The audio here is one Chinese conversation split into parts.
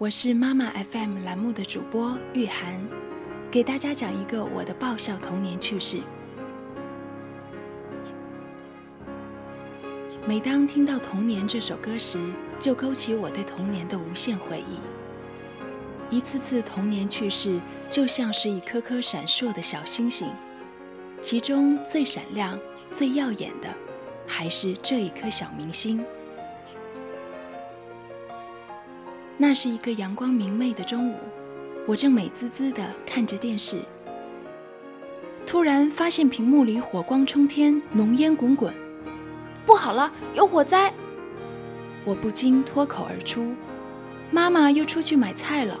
我是妈妈 FM 栏目的主播玉涵，给大家讲一个我的爆笑童年趣事。每当听到《童年》这首歌时，就勾起我对童年的无限回忆。一次次童年趣事，就像是一颗颗闪烁的小星星，其中最闪亮、最耀眼的，还是这一颗小明星。那是一个阳光明媚的中午，我正美滋滋地看着电视，突然发现屏幕里火光冲天，浓烟滚滚，不好了，有火灾！我不禁脱口而出：“妈妈又出去买菜了，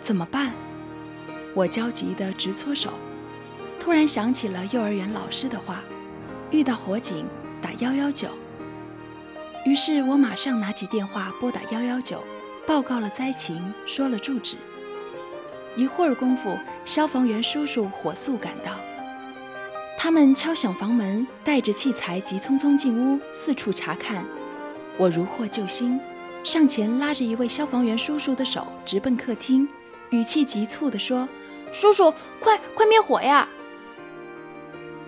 怎么办？”我焦急的直搓手，突然想起了幼儿园老师的话：“遇到火警打幺幺九。”于是我马上拿起电话拨打幺幺九。报告了灾情，说了住址。一会儿功夫，消防员叔叔火速赶到。他们敲响房门，带着器材急匆匆进屋，四处查看。我如获救星，上前拉着一位消防员叔叔的手，直奔客厅，语气急促地说：“叔叔，快快灭火呀！”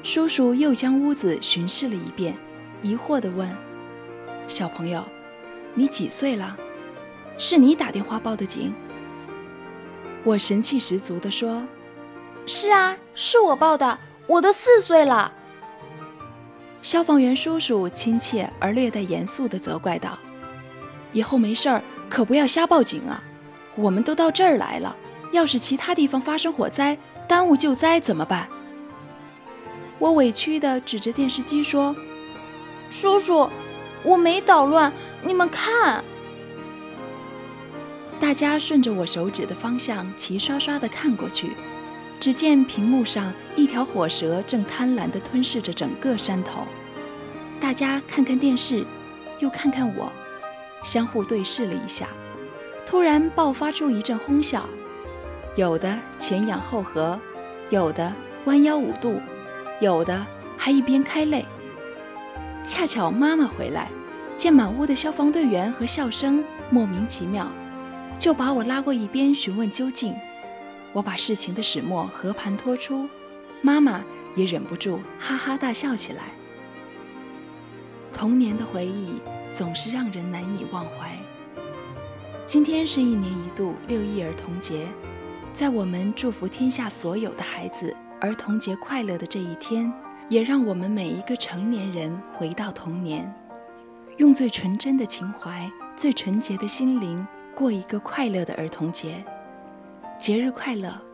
叔叔又将屋子巡视了一遍，疑惑地问：“小朋友，你几岁了？”是你打电话报的警？我神气十足地说：“是啊，是我报的，我都四岁了。”消防员叔叔亲切而略带严肃地责怪道：“以后没事儿可不要瞎报警啊！我们都到这儿来了，要是其他地方发生火灾，耽误救灾怎么办？”我委屈地指着电视机说：“叔叔，我没捣乱，你们看。”大家顺着我手指的方向齐刷刷地看过去，只见屏幕上一条火蛇正贪婪地吞噬着整个山头。大家看看电视，又看看我，相互对视了一下，突然爆发出一阵哄笑，有的前仰后合，有的弯腰五度，有的还一边开泪。恰巧妈妈回来，见满屋的消防队员和笑声，莫名其妙。就把我拉过一边询问究竟，我把事情的始末和盘托出，妈妈也忍不住哈哈大笑起来。童年的回忆总是让人难以忘怀。今天是一年一度六一儿童节，在我们祝福天下所有的孩子儿童节快乐的这一天，也让我们每一个成年人回到童年，用最纯真的情怀、最纯洁的心灵。过一个快乐的儿童节，节日快乐！